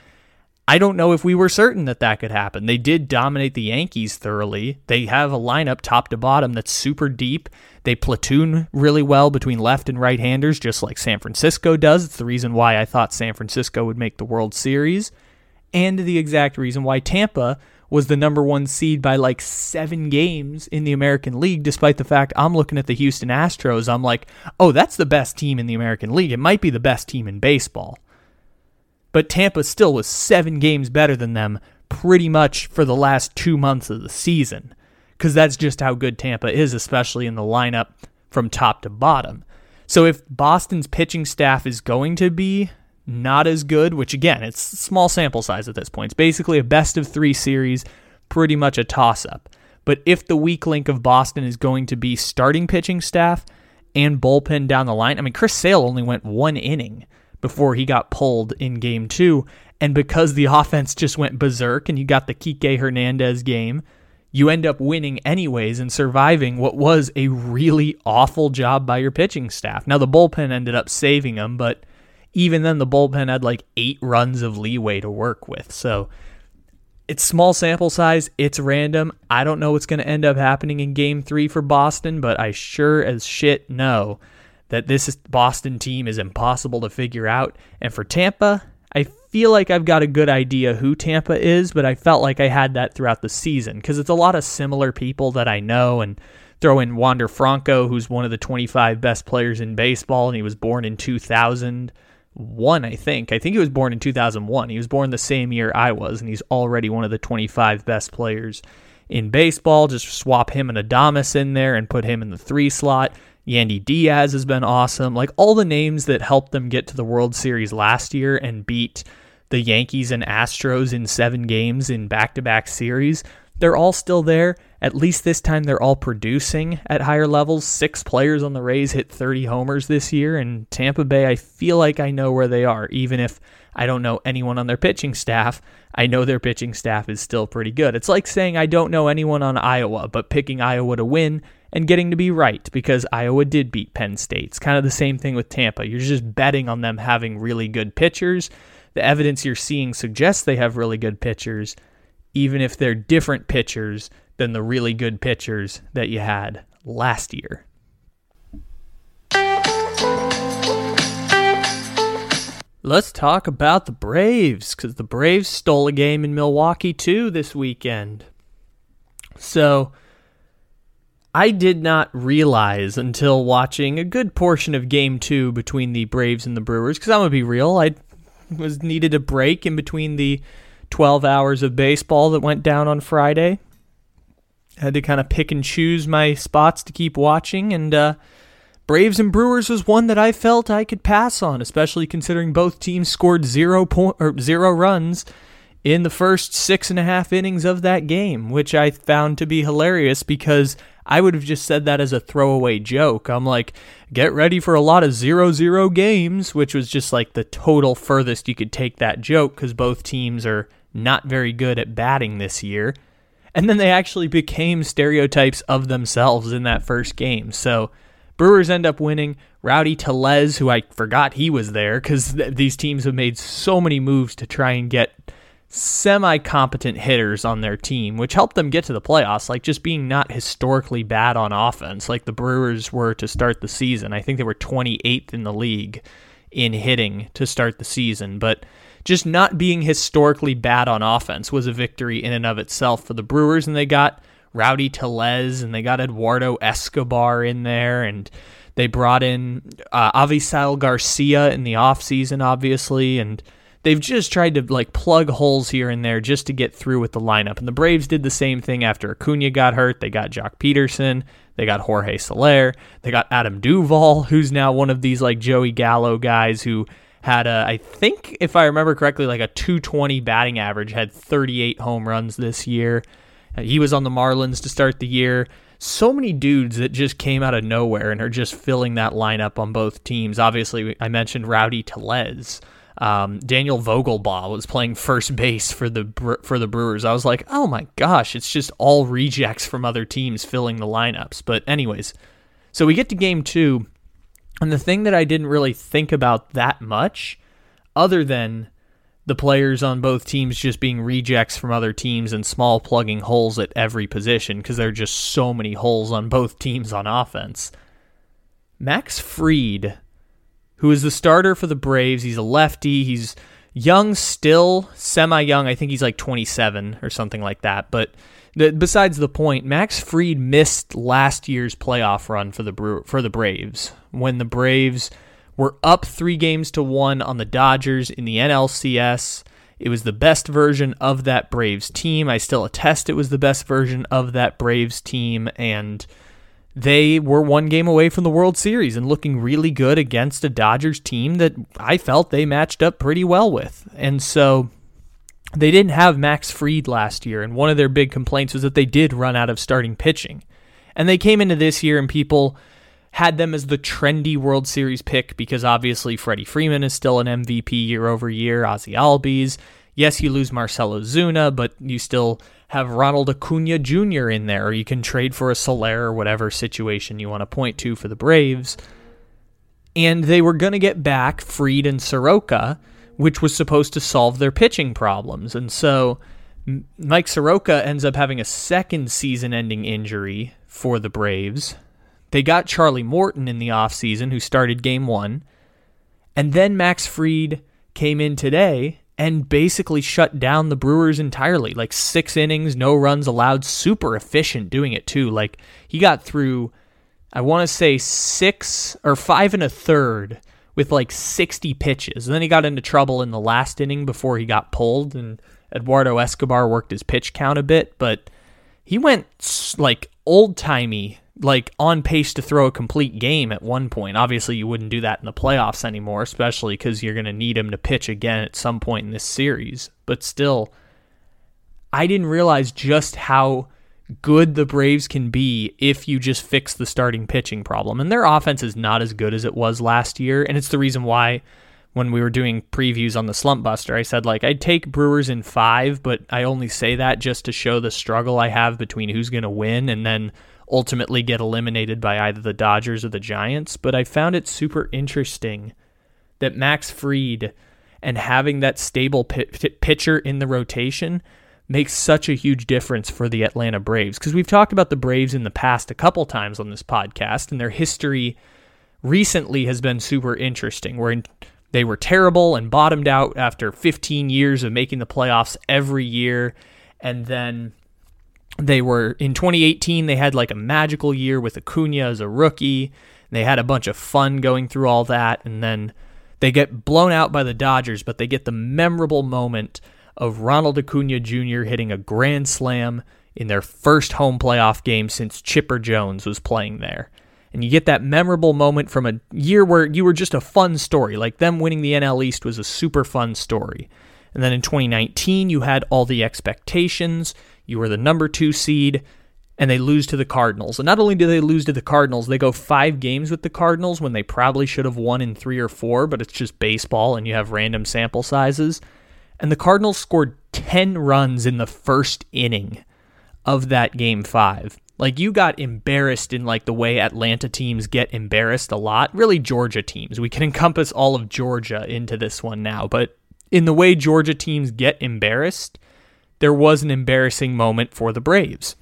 Speaker 1: I don't know if we were certain that that could happen. They did dominate the Yankees thoroughly. They have a lineup top to bottom that's super deep. They platoon really well between left and right handers, just like San Francisco does. It's the reason why I thought San Francisco would make the World Series, and the exact reason why Tampa was the number one seed by like seven games in the American League, despite the fact I'm looking at the Houston Astros. I'm like, oh, that's the best team in the American League. It might be the best team in baseball. But Tampa still was seven games better than them pretty much for the last two months of the season, because that's just how good Tampa is, especially in the lineup from top to bottom. So if Boston's pitching staff is going to be not as good, which again, it's small sample size at this point. It's basically a best of three series, pretty much a toss up. But if the weak link of Boston is going to be starting pitching staff and bullpen down the line, I mean, Chris Sale only went one inning before he got pulled in game two. And because the offense just went berserk and you got the Kike Hernandez game, you end up winning anyways and surviving what was a really awful job by your pitching staff. Now, the bullpen ended up saving them, but even then, the bullpen had like eight runs of leeway to work with. So it's small sample size, it's random. I don't know what's going to end up happening in game three for Boston, but I sure as shit know that this Boston team is impossible to figure out. And for Tampa, I feel like I've got a good idea who Tampa is, but I felt like I had that throughout the season because it's a lot of similar people that I know and throw in Wander Franco, who's one of the 25 best players in baseball, and he was born in 2000 one, I think. I think he was born in 2001. He was born the same year I was, and he's already one of the 25 best players in baseball. Just swap him and Adames in there and put him in the three slot. Yandy Diaz has been awesome. Like all the names that helped them get to the World Series last year and beat the Yankees and Astros in seven games in back to back series, they're all still there. At least this time they're all producing at higher levels. Six players on the Rays hit 30 homers this year, and Tampa Bay, I feel like I know where they are. Even if I don't know anyone on their pitching staff, I know their pitching staff is still pretty good. It's like saying I don't know anyone on Iowa, but picking Iowa to win and getting to be right because Iowa did beat Penn State. It's kind of the same thing with Tampa. You're just betting on them having really good pitchers. The evidence you're seeing suggests they have really good pitchers, even if they're different pitchers than the really good pitchers that you had last year. Let's talk about the Braves because the Braves stole a game in Milwaukee too this weekend. So I did not realize until watching a good portion of game two between the Braves and the Brewers because I'm going to be real. I was needed a break in between the 12 hours of baseball that went down on Friday I had to kind of pick and choose my spots to keep watching, and uh, Braves and Brewers was one that I felt I could pass on, especially considering both teams scored zero point or zero runs in the first six and a half innings of that game, which I found to be hilarious because I would have just said that as a throwaway joke. I'm like, get ready for a lot of zero zero games, which was just like the total furthest you could take that joke because both teams are not very good at batting this year. And then they actually became stereotypes of themselves in that first game. So Brewers end up winning. Rowdy Tellez, who I forgot he was there because th- these teams have made so many moves to try and get semi competent hitters on their team, which helped them get to the playoffs, like just being not historically bad on offense, like the Brewers were to start the season. I think they were 28th in the league in hitting to start the season, but just not being historically bad on offense was a victory in and of itself for the Brewers. And they got Rowdy Tellez and they got Eduardo Escobar in there. And they brought in uh, Avisail Garcia in the offseason, obviously. And they've just tried to like plug holes here and there just to get through with the lineup. And the Braves did the same thing after Acuna got hurt. They got Joc Pederson, They got Jorge Soler. They got Adam Duvall, who's now one of these like Joey Gallo guys who had a, I think if I remember correctly, like a 220 batting average, had 38 home runs this year. Uh, he was on the Marlins to start the year. So many dudes that just came out of nowhere and are just filling that lineup on both teams. Obviously, I mentioned Rowdy Tellez. um, Daniel Vogelbach was playing first base for the for the Brewers. I was like, oh my gosh, it's just all rejects from other teams filling the lineups. But anyways, so we get to game two, and the thing that I didn't really think about that much, other than the players on both teams just being rejects from other teams and small plugging holes at every position because there are just so many holes on both teams on offense. Max Fried, who is the starter for the Braves. He's a lefty. He's young still, semi young. I think he's like 27 or something like that. But the, besides the point, Max Fried missed last year's playoff run for the for the Braves when the Braves were up three games to one on the Dodgers in the NLCS. It was the best version of that Braves team. I still attest it was the best version of that Braves team, and they were one game away from the World Series and looking really good against a Dodgers team that I felt they matched up pretty well with. And so they didn't have Max Fried last year, and one of their big complaints was that they did run out of starting pitching. And they came into this year and people had them as the trendy World Series pick because obviously Freddie Freeman is still an MVP year over year, Ozzie Albies. Yes, you lose Marcell Ozuna, but you still have Ronald Acuna Jr. in there, or you can trade for a Soler or whatever situation you want to point to for the Braves. And they were going to get back Fried and Soroka, which was supposed to solve their pitching problems. And so Mike Soroka ends up having a second season ending injury for the Braves. They got Charlie Morton in the offseason, who started game one. And then Max Fried came in today and basically shut down the Brewers entirely. Like six innings, no runs allowed, super efficient doing it too. Like he got through, I want to say six or five and a third with like 60 pitches. And then he got into trouble in the last inning before he got pulled, and Eduardo Escobar worked his pitch count a bit, but he went like old timey like on pace to throw a complete game at one point. Obviously, you wouldn't do that in the playoffs anymore, especially because you're going to need him to pitch again at some point in this series. But still, I didn't realize just how good the Braves can be if you just fix the starting pitching problem. And their offense is not as good as it was last year, and it's the reason why when we were doing previews on the slump buster i said like i'd take brewers in five but i only say that just to show the struggle i have between who's going to win and then ultimately get eliminated by either the Dodgers or the Giants. But I found it super interesting that Max Fried and having that stable p- pitcher in the rotation makes such a huge difference for the Atlanta Braves. Because we've talked about the Braves in the past a couple times on this podcast, and their history recently has been super interesting. Where they were terrible and bottomed out after 15 years of making the playoffs every year, and then they were in 2018, they had like a magical year with Acuna as a rookie. They had a bunch of fun going through all that. And then they get blown out by the Dodgers, but they get the memorable moment of Ronald Acuna Jr. hitting a grand slam in their first home playoff game since Chipper Jones was playing there. And you get that memorable moment from a year where you were just a fun story. Like them winning the NL East was a super fun story. And then in 2019, you had all the expectations. You were the number two seed, and they lose to the Cardinals. And not only do they lose to the Cardinals, they go five games with the Cardinals when they probably should have won in three or four, but it's just baseball and you have random sample sizes. And the Cardinals scored 10 runs in the first inning of that game five. Like you got embarrassed in like the way Atlanta teams get embarrassed a lot. Really Georgia teams. We can encompass all of Georgia into this one now, but in the way Georgia teams get embarrassed, there was an embarrassing moment for the Braves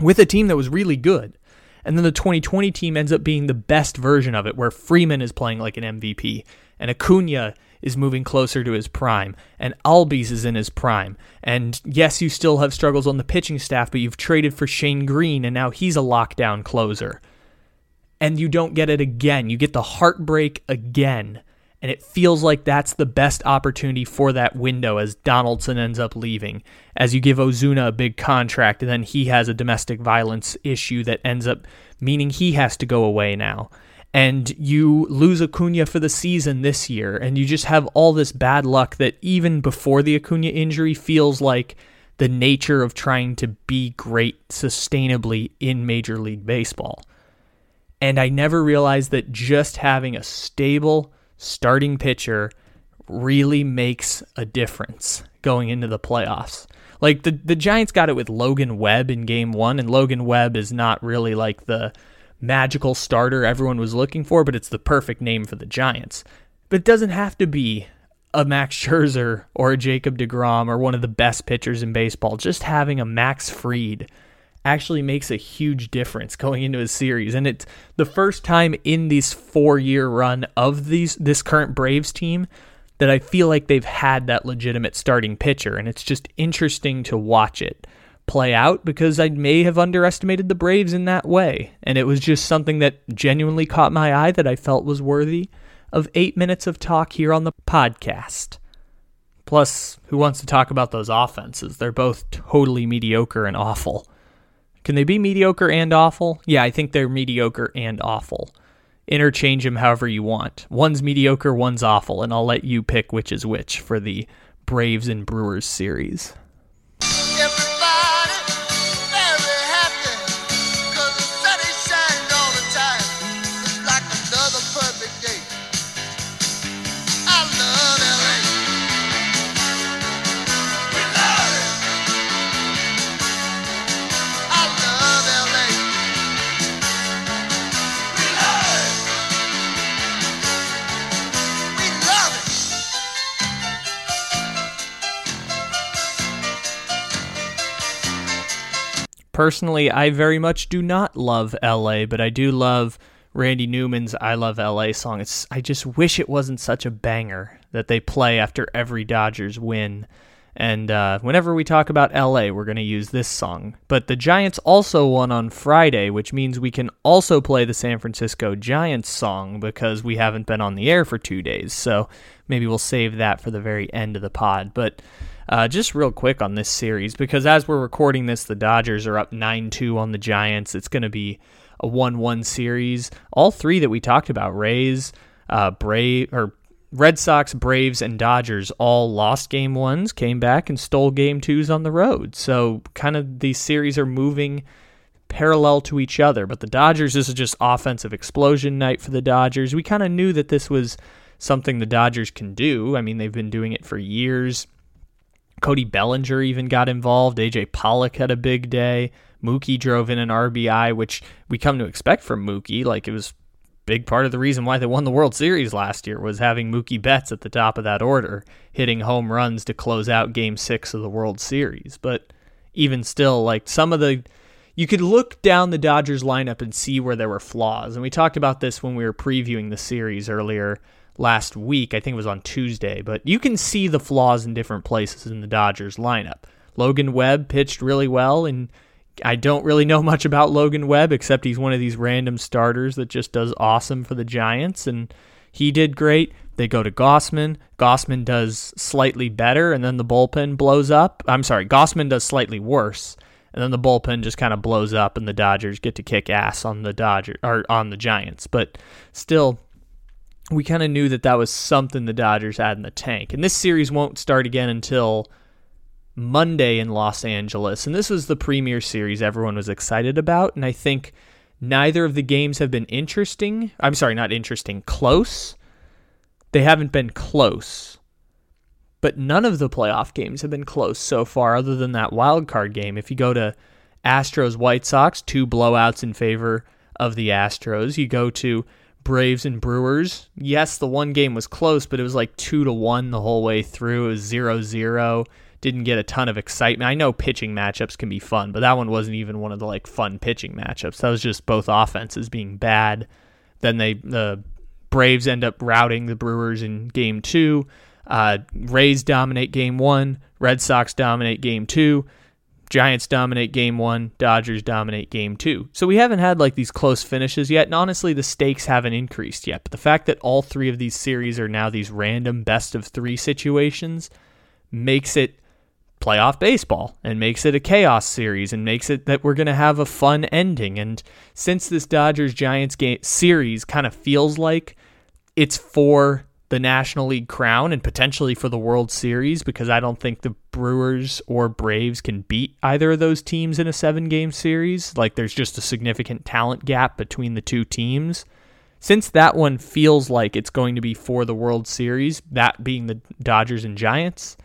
Speaker 1: with a team that was really good. And then the 2020 team ends up being the best version of it, where Freeman is playing like an MVP, and Acuna is moving closer to his prime, and Albies is in his prime. And yes, you still have struggles on the pitching staff, but you've traded for Shane Greene, and now he's a lockdown closer. And you don't get it again. You get the heartbreak again and it feels like that's the best opportunity for that window as Donaldson ends up leaving. As you give Ozuna a big contract, and then he has a domestic violence issue that ends up meaning he has to go away now. And you lose Acuna for the season this year, and you just have all this bad luck that even before the Acuna injury feels like the nature of trying to be great sustainably in Major League Baseball. And I never realized that just having a stable, starting pitcher really makes a difference going into the playoffs. Like the the Giants got it with Logan Webb in game 1 and Logan Webb is not really like the magical starter everyone was looking for, but it's the perfect name for the Giants. But it doesn't have to be a Max Scherzer or a Jacob DeGrom or one of the best pitchers in baseball. Just having a Max Fried actually makes a huge difference going into a series. And it's the first time in this four year run of these this current Braves team that I feel like they've had that legitimate starting pitcher. And it's just interesting to watch it play out because I may have underestimated the Braves in that way. And it was just something that genuinely caught my eye that I felt was worthy of eight minutes of talk here on the podcast. Plus, who wants to talk about those offenses? They're both totally mediocre and awful. Can they be mediocre and awful? Yeah, I think they're mediocre and awful. Interchange them however you want. One's mediocre, one's awful, and I'll let you pick which is which for the Braves and Brewers series. Personally, I very much do not love LA, but I do love Randy Newman's I Love LA song. It's I just wish it wasn't such a banger that they play after every Dodgers win. And uh, whenever we talk about LA, we're going to use this song. But the Giants also won on Friday, which means we can also play the San Francisco Giants song because we haven't been on the air for two days. So maybe we'll save that for the very end of the pod. But uh, just real quick on this series, because as we're recording this, the Dodgers are up 9 2 on the Giants. It's going to be a 1 1 series. All three that we talked about Rays, uh, Brave, or Red Sox, Braves, and Dodgers all lost game ones, came back and stole game twos on the road. So, kind of these series are moving parallel to each other. But the Dodgers, this is just offensive explosion night for the Dodgers. We kind of knew that this was something the Dodgers can do. I mean, they've been doing it for years. Cody Bellinger even got involved. AJ Pollock had a big day. Mookie drove in an RBI, which we come to expect from Mookie. Like it was big part of the reason why they won the World Series last year was having Mookie Betts at the top of that order, hitting home runs to close out game six of the World Series. But even still, like some of the you could look down the Dodgers lineup and see where there were flaws. And we talked about this when we were previewing the series earlier last week. I think it was on Tuesday, but you can see the flaws in different places in the Dodgers lineup. Logan Webb pitched really well, and I don't really know much about Logan Webb except he's one of these random starters that just does awesome for the Giants, and he did great. They go to Gausman. Gausman does slightly better, and then the bullpen blows up. I'm sorry, Gausman does slightly worse, and then the bullpen just kind of blows up, and the Dodgers get to kick ass on the Dodger or on the Giants. But still, we kind of knew that that was something the Dodgers had in the tank. And this series won't start again until Monday in Los Angeles. And this was the premier series everyone was excited about. And I think neither of the games have been interesting. I'm sorry, not interesting, close. They haven't been close. But none of the playoff games have been close so far, other than that wild card game. If you go to Astros White Sox, two blowouts in favor of the Astros. You go to Braves and Brewers. Yes, the one game was close, but it was like 2 to 1 the whole way through. It was 0-0. Didn't get a ton of excitement. I know pitching matchups can be fun, but that one wasn't even one of the like fun pitching matchups. That was just both offenses being bad. Then they the Braves end up routing the Brewers in game 2. Uh, Rays dominate game 1, Red Sox dominate game 2. Giants dominate game one, Dodgers dominate game two. So we haven't had like these close finishes yet, and honestly, the stakes haven't increased yet. But the fact that all three of these series are now these random best of three situations makes it playoff baseball and makes it a chaos series and makes it that we're going to have a fun ending. And since this Dodgers Giants game series kind of feels like it's for the National League crown and potentially for the World Series because I don't think the Brewers or Braves can beat either of those teams in a seven game series. Like there's just a significant talent gap between the two teams. since that one feels like it's going to be for the World Series, that being the Dodgers and Giants,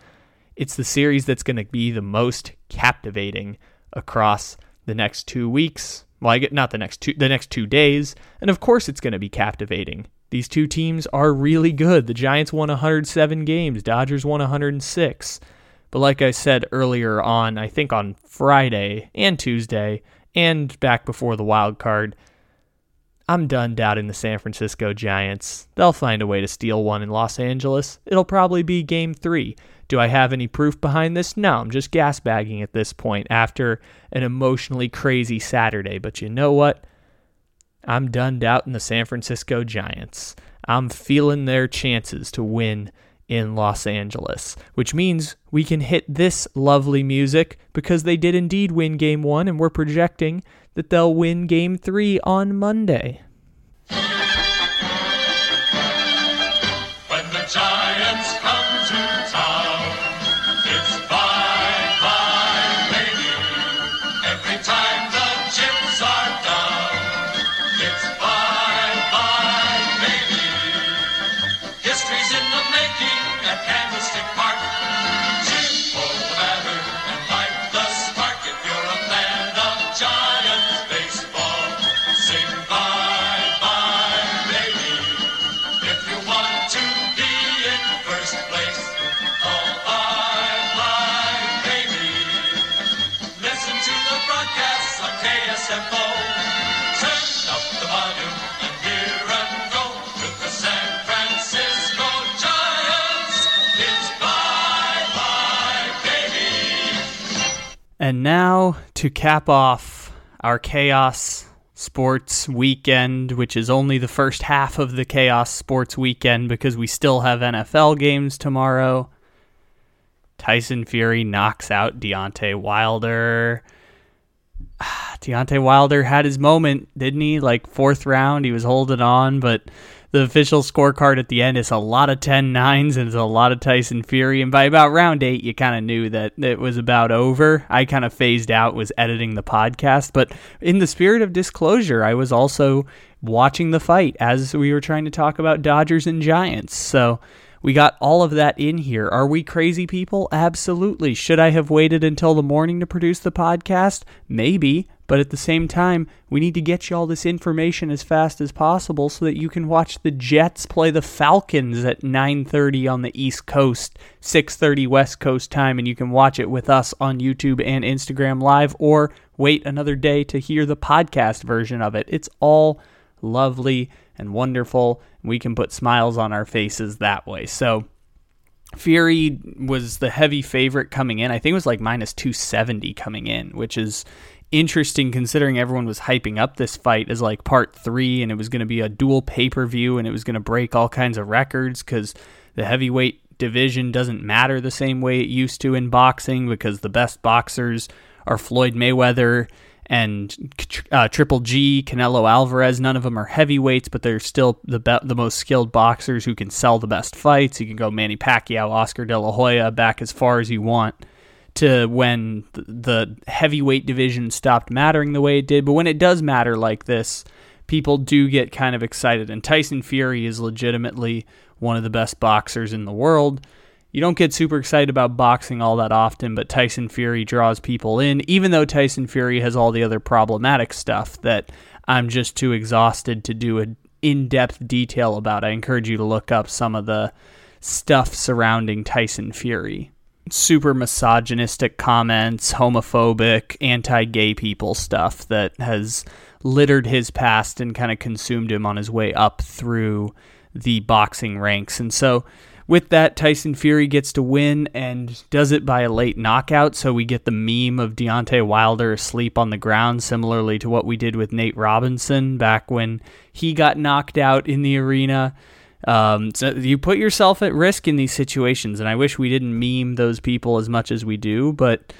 Speaker 1: it's the series that's going to be the most captivating across the next two weeks. Well, I get not the next two the next two days, and of course it's going to be captivating. These two teams are really good. The Giants won 107 games, Dodgers won 106. But like I said earlier on, I think on Friday and Tuesday and back before the wild card, I'm done doubting the San Francisco Giants. They'll find a way to steal one in Los Angeles. It'll probably be game three. Do I have any proof behind this? No, I'm just gasbagging at this point after an emotionally crazy Saturday. But you know what? I'm done doubting the San Francisco Giants. I'm feeling their chances to win in Los Angeles, which means we can hit this lovely music because they did indeed win game one, and we're projecting that they'll win game three on Monday. Now to cap off our Chaos Sports weekend, which is only the first half of the Chaos Sports weekend because we still have NFL games tomorrow. Tyson Fury knocks out Deontay Wilder. Deontay Wilder had his moment, didn't he? Like fourth round, he was holding on, but the official scorecard at the end is a lot of 10 nines and it's a lot of Tyson Fury. And by about round eight, you kind of knew that it was about over. I kind of phased out, was editing the podcast. But in the spirit of disclosure, I was also watching the fight as we were trying to talk about Dodgers and Giants. So we got all of that in here. Are we crazy people? Absolutely. Should I have waited until the morning to produce the podcast? Maybe. But at the same time, we need to get you all this information as fast as possible so that you can watch the Jets play the Falcons at 9:30 on the East Coast, 6:30 West Coast time and you can watch it with us on YouTube and Instagram live or wait another day to hear the podcast version of it. It's all lovely and wonderful. We can put smiles on our faces that way. So Fury was the heavy favorite coming in. I think it was like minus 270 coming in, which is interesting considering everyone was hyping up this fight as like part three and it was going to be a dual pay per view and it was going to break all kinds of records because the heavyweight division doesn't matter the same way it used to in boxing because the best boxers are Floyd Mayweather and uh, Triple G, Canelo Alvarez. None of them are heavyweights, but they're still the be- the most skilled boxers who can sell the best fights. You can go Manny Pacquiao, Oscar De La Hoya, back as far as you want to when the heavyweight division stopped mattering the way it did. But when it does matter like this, people do get kind of excited. And Tyson Fury is legitimately one of the best boxers in the world. You don't get super excited about boxing all that often, but Tyson Fury draws people in, even though Tyson Fury has all the other problematic stuff that I'm just too exhausted to do an in depth detail about. I encourage you to look up some of the stuff surrounding Tyson Fury super misogynistic comments, homophobic, anti gay people stuff that has littered his past and kind of consumed him on his way up through the boxing ranks. And so, with that, Tyson Fury gets to win and does it by a late knockout. So we get the meme of Deontay Wilder asleep on the ground, similarly to what we did with Nate Robinson back when he got knocked out in the arena. Um, so you put yourself at risk in these situations, and I wish we didn't meme those people as much as we do, but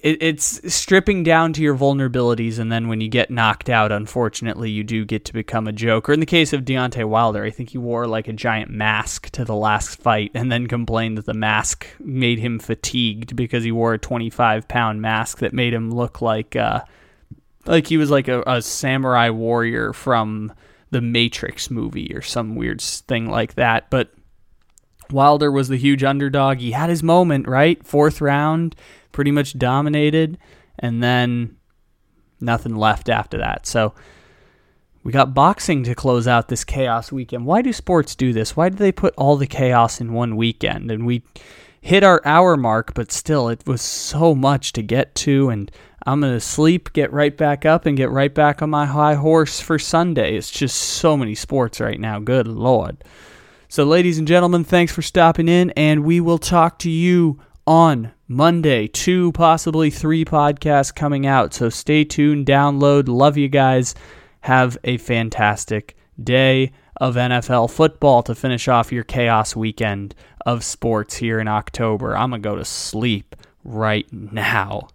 Speaker 1: it, it's stripping down to your vulnerabilities, and then when you get knocked out, unfortunately, you do get to become a joke. Or in the case of Deontay Wilder, I think he wore like a giant mask to the last fight, and then complained that the mask made him fatigued because he wore a 25 pound mask that made him look like uh, like he was like a, a samurai warrior from the Matrix movie or some weird thing like that. But Wilder was the huge underdog. He had his moment, right? Fourth round, pretty much dominated, and then nothing left after that. So we got boxing to close out this chaos weekend. Why do sports do this? Why do they put all the chaos in one weekend? And we hit our hour mark, but still, it was so much to get to. And I'm going to sleep, get right back up, and get right back on my high horse for Sunday. It's just so many sports right now. Good Lord. So, ladies and gentlemen, thanks for stopping in, and we will talk to you on Monday. Two, possibly three podcasts coming out. So, stay tuned, download. Love you guys. Have a fantastic day of NFL football to finish off your chaos weekend of sports here in October. I'm going to go to sleep right now.